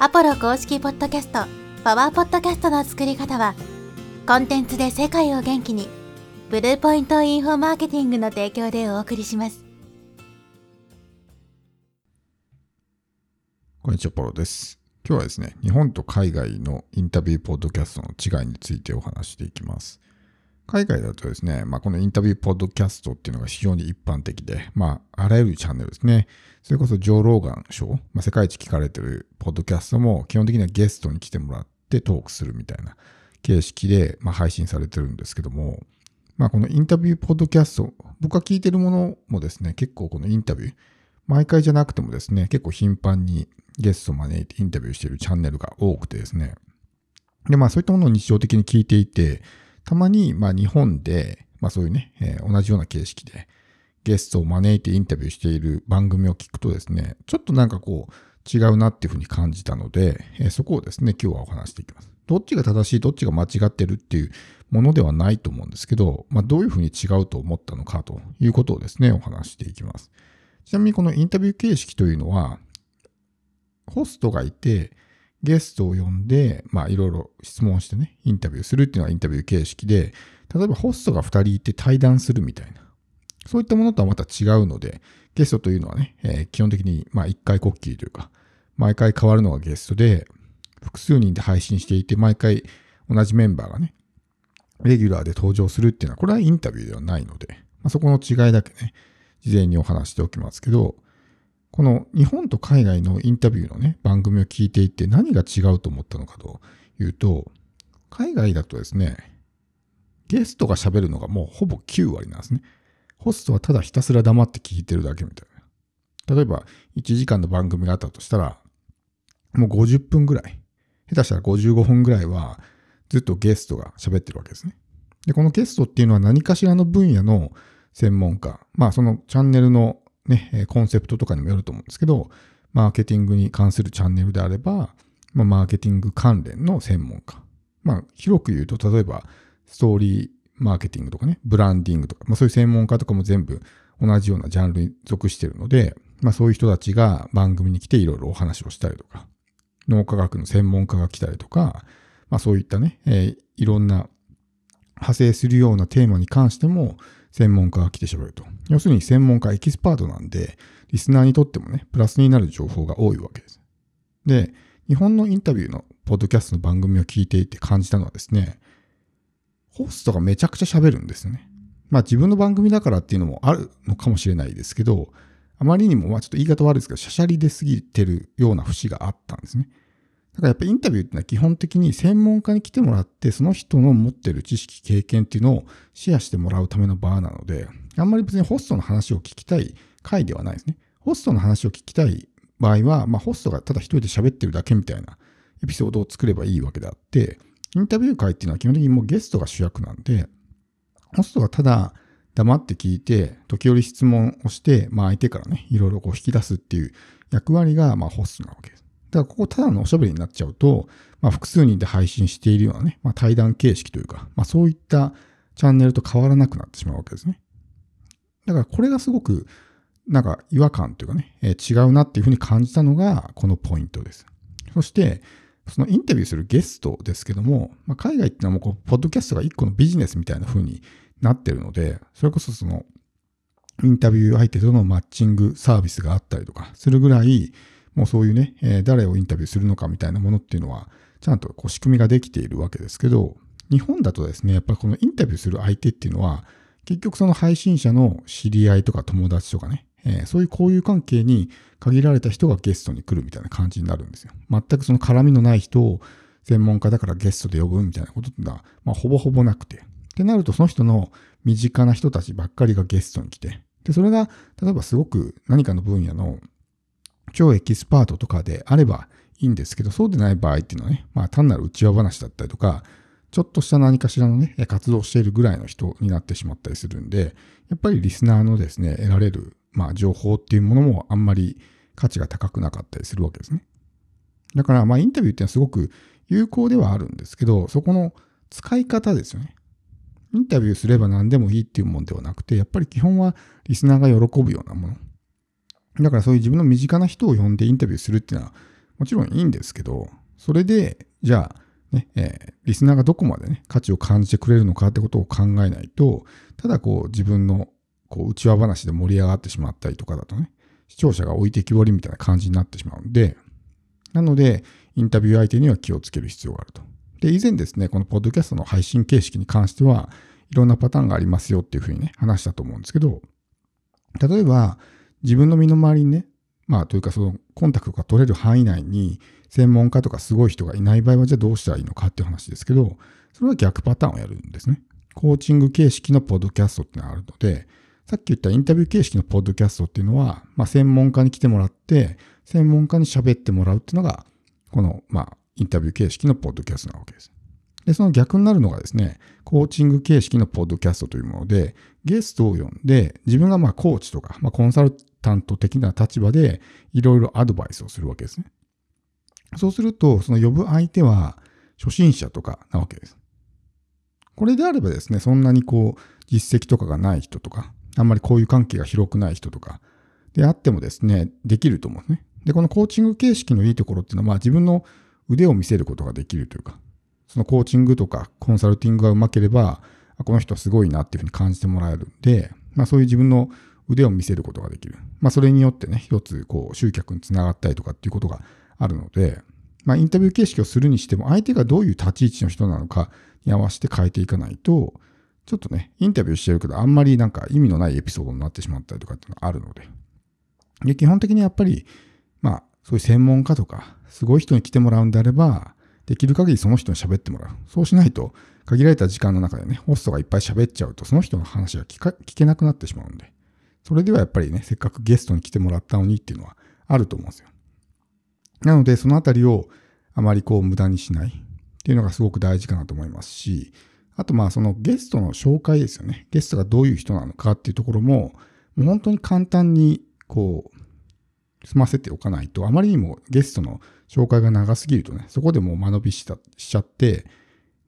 アポロ公式ポッドキャスト、パワーポッドキャストの作り方は、コンテンツで世界を元気に、ブルーポイントインフォマーケティングの提供でお送りします。こんにちは、ポロです。今日はですね、日本と海外のインタビューポッドキャストの違いについてお話していきます。海外だとですね、まあ、このインタビューポッドキャストっていうのが非常に一般的で、まあ、あらゆるチャンネルですね。それこそジョー・ローガン賞、まあ、世界一聞かれてるポッドキャストも基本的にはゲストに来てもらってトークするみたいな形式で、まあ、配信されてるんですけども、まあ、このインタビューポッドキャスト、僕が聞いてるものもですね、結構このインタビュー、毎回じゃなくてもですね、結構頻繁にゲストを招いてインタビューしているチャンネルが多くてですね。で、まあそういったものを日常的に聞いていて、たまにまあ日本で、まあそういうね、えー同じような形式でゲストを招いてインタビューしている番組を聞くとですね、ちょっとなんかこう違うなっていうふうに感じたので、えーそこをですね、今日はお話していきます。どっちが正しい、どっちが間違ってるっていうものではないと思うんですけど、まあどういうふうに違うと思ったのかということをですね、お話していきます。ちなみにこのインタビュー形式というのは、ホストがいて、ゲストを呼んで、まあいろいろ質問してね、インタビューするっていうのはインタビュー形式で、例えばホストが2人いて対談するみたいな、そういったものとはまた違うので、ゲストというのはね、えー基本的にまあ一回こっきりというか、毎回変わるのがゲストで、複数人で配信していて、毎回同じメンバーがね、レギュラーで登場するっていうのは、これはインタビューではないので、まあ、そこの違いだけね、事前にお話しておきますけど、この日本と海外のインタビューのね、番組を聞いていて何が違うと思ったのかというと、海外だとですね、ゲストが喋るのがもうほぼ9割なんですね。ホストはただひたすら黙って聞いてるだけみたいな。例えば、1時間の番組があったとしたら、もう50分ぐらい、下手したら55分ぐらいはずっとゲストが喋ってるわけですね。で、このゲストっていうのは何かしらの分野の専門家、まあそのチャンネルのね、コンセプトとかにもよると思うんですけど、マーケティングに関するチャンネルであれば、まあ、マーケティング関連の専門家。まあ、広く言うと、例えば、ストーリーマーケティングとかね、ブランディングとか、まあ、そういう専門家とかも全部同じようなジャンルに属しているので、まあ、そういう人たちが番組に来ていろいろお話をしたりとか、脳科学の専門家が来たりとか、まあ、そういったね、えーいろんな派生するようなテーマに関しても専門家が来てしまうと。要するに専門家、エキスパートなんで、リスナーにとってもね、プラスになる情報が多いわけです。で、日本のインタビューのポッドキャストの番組を聞いていて感じたのはですね、ホストがめちゃくちゃ喋るんですよね。まあ自分の番組だからっていうのもあるのかもしれないですけど、あまりにも、まあちょっと言い方悪いですけど、しゃしゃり出すぎてるような節があったんですね。だからやっぱりインタビューってのは基本的に専門家に来てもらって、その人の持ってる知識、経験っていうのをシェアしてもらうための場なので、あんまり別にホストの話を聞きたい回ではないですね。ホストの話を聞きたい場合は、まあホストがただ一人で喋ってるだけみたいなエピソードを作ればいいわけであって、インタビュー会っていうのは基本的にもうゲストが主役なんで、ホストがただ黙って聞いて、時折質問をして、まあ相手からね、いろいろこう引き出すっていう役割が、まあホストなわけです。だからここただのおしゃべりになっちゃうと、まあ複数人で配信しているようなね、まあ対談形式というか、まあそういったチャンネルと変わらなくなってしまうわけですね。だからこれがすごく、なんか違和感というかね、えー違うなっていうふうに感じたのがこのポイントです。そして、そのインタビューするゲストですけども、まあ、海外っていうのはもうこう、ポッドキャストが一個のビジネスみたいな風になってるので、それこそその、インタビュー相手とのマッチングサービスがあったりとかするぐらい、もうそういうね、えー誰をインタビューするのかみたいなものっていうのは、ちゃんとこう仕組みができているわけですけど、日本だとですね、やっぱりこのインタビューする相手っていうのは、結局その配信者の知り合いとか友達とかね、えーそういう交友関係に限られた人がゲストに来るみたいな感じになるんですよ。全くその絡みのない人を専門家だからゲストで呼ぶみたいなことってのは、まあ、ほぼほぼなくて。ってなると、その人の身近な人たちばっかりがゲストに来て、で、それが、例えばすごく何かの分野の超エキスパートとかであればいいんですけど、そうでない場合っていうのはね、まあ単なる内輪話だったりとか、ちょっとした何かしらのね、活動しているぐらいの人になってしまったりするんで、やっぱりリスナーのですね、得られる、まあ情報っていうものもあんまり価値が高くなかったりするわけですね。だから、まあインタビューっていうのはすごく有効ではあるんですけど、そこの使い方ですよね。インタビューすれば何でもいいっていうもんではなくて、やっぱり基本はリスナーが喜ぶようなもの。だからそういう自分の身近な人を呼んでインタビューするっていうのは、もちろんいいんですけど、それで、じゃあ、ね、えー、リスナーがどこまでね、価値を感じてくれるのかってことを考えないと、ただこう自分のこう内輪話で盛り上がってしまったりとかだとね、視聴者が置いてきぼりみたいな感じになってしまうんで、なので、インタビュー相手には気をつける必要があると。で、以前ですね、このポッドキャストの配信形式に関しては、いろんなパターンがありますよっていうふうにね、話したと思うんですけど、例えば、自分の身の回りにね、まあ、というかそのコンタクトが取れる範囲内に専門家とかすごい人がいない場合はじゃあどうしたらいいのかっていう話ですけど、それは逆パターンをやるんですね。コーチング形式のポッドキャストってのがあるので、さっき言ったインタビュー形式のポッドキャストっていうのは、まあ、専門家に来てもらって、専門家に喋ってもらうっていうのが、この、まあ、インタビュー形式のポッドキャストなわけです。で、その逆になるのがですね、コーチング形式のポッドキャストというもので、ゲストを呼んで、自分がまあコーチとか、まあ、コンサルタント的な立場で、いろいろアドバイスをするわけですね。そうすると、その呼ぶ相手は、初心者とかなわけです。これであればですね、そんなにこう、実績とかがない人とか、あんまりこういう関係が広くない人とか、であってもですね、できると思うんですね。で、このコーチング形式のいいところっていうのは、まあ自分の腕を見せることができるというか、そのコーチングとかコンサルティングがうまければ、この人はすごいなっていうふうに感じてもらえるんで、まあそういう自分の腕を見せることができる。まあそれによってね、一つこう集客につながったりとかっていうことがあるので、まあインタビュー形式をするにしても相手がどういう立ち位置の人なのかに合わせて変えていかないと、ちょっとね、インタビューしてるけどあんまりなんか意味のないエピソードになってしまったりとかっていうのがあるので。で、基本的にやっぱり、まあそういう専門家とか、すごい人に来てもらうんであれば、できる限りその人に喋ってもらう。そうしないと、限られた時間の中でね、ホストがいっぱい喋っちゃうと、その人の話が聞けなくなってしまうんで。それではやっぱりね、せっかくゲストに来てもらったのにっていうのはあると思うんですよ。なので、そのあたりをあまりこう無駄にしないっていうのがすごく大事かなと思いますし、あとまあそのゲストの紹介ですよね。ゲストがどういう人なのかっていうところも、もう本当に簡単にこう、済ませておかないと、あまりにもゲストの紹介が長すぎるとね、そこでもう間延びししちゃって、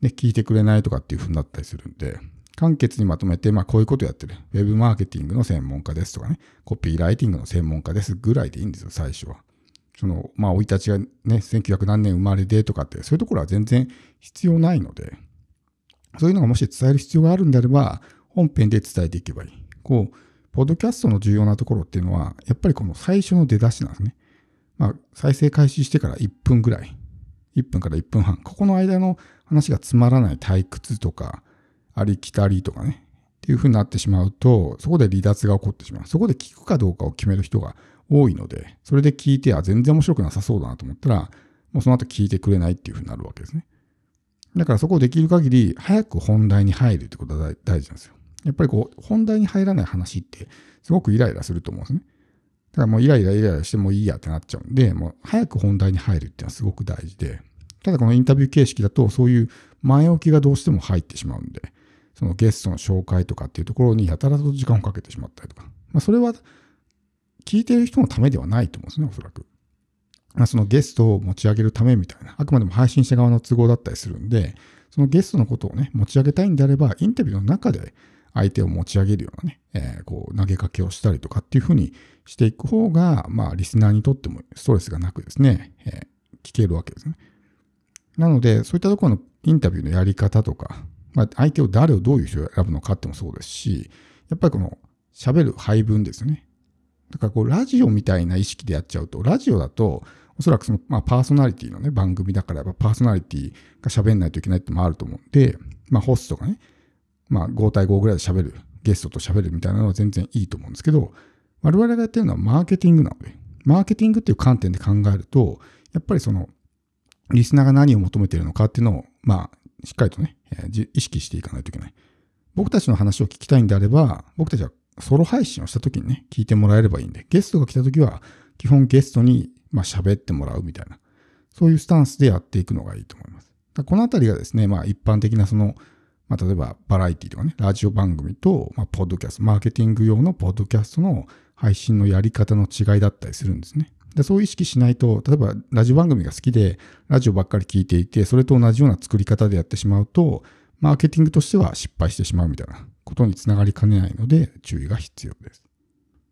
ね、聞いてくれないとかっていう風になったりするんで、簡潔にまとめて、まあこういうことやってる。ウェブマーケティングの専門家ですとかね、コピーライティングの専門家ですぐらいでいいんですよ、最初は。その、まあ、生い立ちがね、1900何年生まれでとかって、そういうところは全然必要ないので、そういうのがもし伝える必要があるんであれば、本編で伝えていけばいい。こう、ポッドキャストの重要なところっていうのは、やっぱりこの最初の出だしなんですね。まあ、再生開始してから1分ぐらい。1分から1分半。ここの間の話がつまらない退屈とか、ありきたりとかね。っていう風になってしまうと、そこで離脱が起こってしまう。そこで聞くかどうかを決める人が多いので、それで聞いて、あ、全然面白くなさそうだなと思ったら、もうその後聞いてくれないっていう風になるわけですね。だからそこをできる限り早く本題に入るってことが大事なんですよ。やっぱりこう、本題に入らない話ってすごくイライラすると思うんですね。だからもうイライライライラしてもいいやってなっちゃうんで、もう早く本題に入るっていうのはすごく大事で、ただこのインタビュー形式だとそういう前置きがどうしても入ってしまうんで、そのゲストの紹介とかっていうところにやたらと時間をかけてしまったりとか。まあそれは聞いてる人のためではないと思うんですね、おそらく。まあそのゲストを持ち上げるためみたいな、あくまでも配信者側の都合だったりするんで、そのゲストのことをね、持ち上げたいんであれば、インタビューの中で相手を持ち上げるようなね、えー、こう投げかけをしたりとかっていうふうにしていく方が、まあリスナーにとってもストレスがなくですね、えー、聞けるわけですね。なので、そういったところのインタビューのやり方とか、まあ、相手を誰をどういう人を選ぶのかってもそうですし、やっぱりこの喋る配分ですよね。だからこう、ラジオみたいな意識でやっちゃうと、ラジオだと、おそらくその、まあ、パーソナリティのね、番組だから、やっぱパーソナリティが喋んないといけないってもあると思うんで、まあ、ホストがね、まあ、5対5ぐらいで喋る、ゲストと喋るみたいなのは全然いいと思うんですけど、我々がやってるのはマーケティングなので、マーケティングっていう観点で考えると、やっぱりその、リスナーが何を求めているのかっていうのを、まあ、しっかりとね、意識していかないといけない。僕たちの話を聞きたいんであれば、僕たちはソロ配信をした時にね、聞いてもらえればいいんで、ゲストが来た時は、基本ゲストに、まあ、喋ってもらうみたいな、そういうスタンスでやっていくのがいいと思います。このあたりがですね、まあ、一般的なその、まあ、例えばバラエティとかね、ラジオ番組と、まあ、ポッドキャスト、マーケティング用のポッドキャストの配信のやり方の違いだったりするんですね。でそう意識しないと、例えばラジオ番組が好きで、ラジオばっかり聞いていて、それと同じような作り方でやってしまうと、マーケティングとしては失敗してしまうみたいなことにつながりかねないので注意が必要です。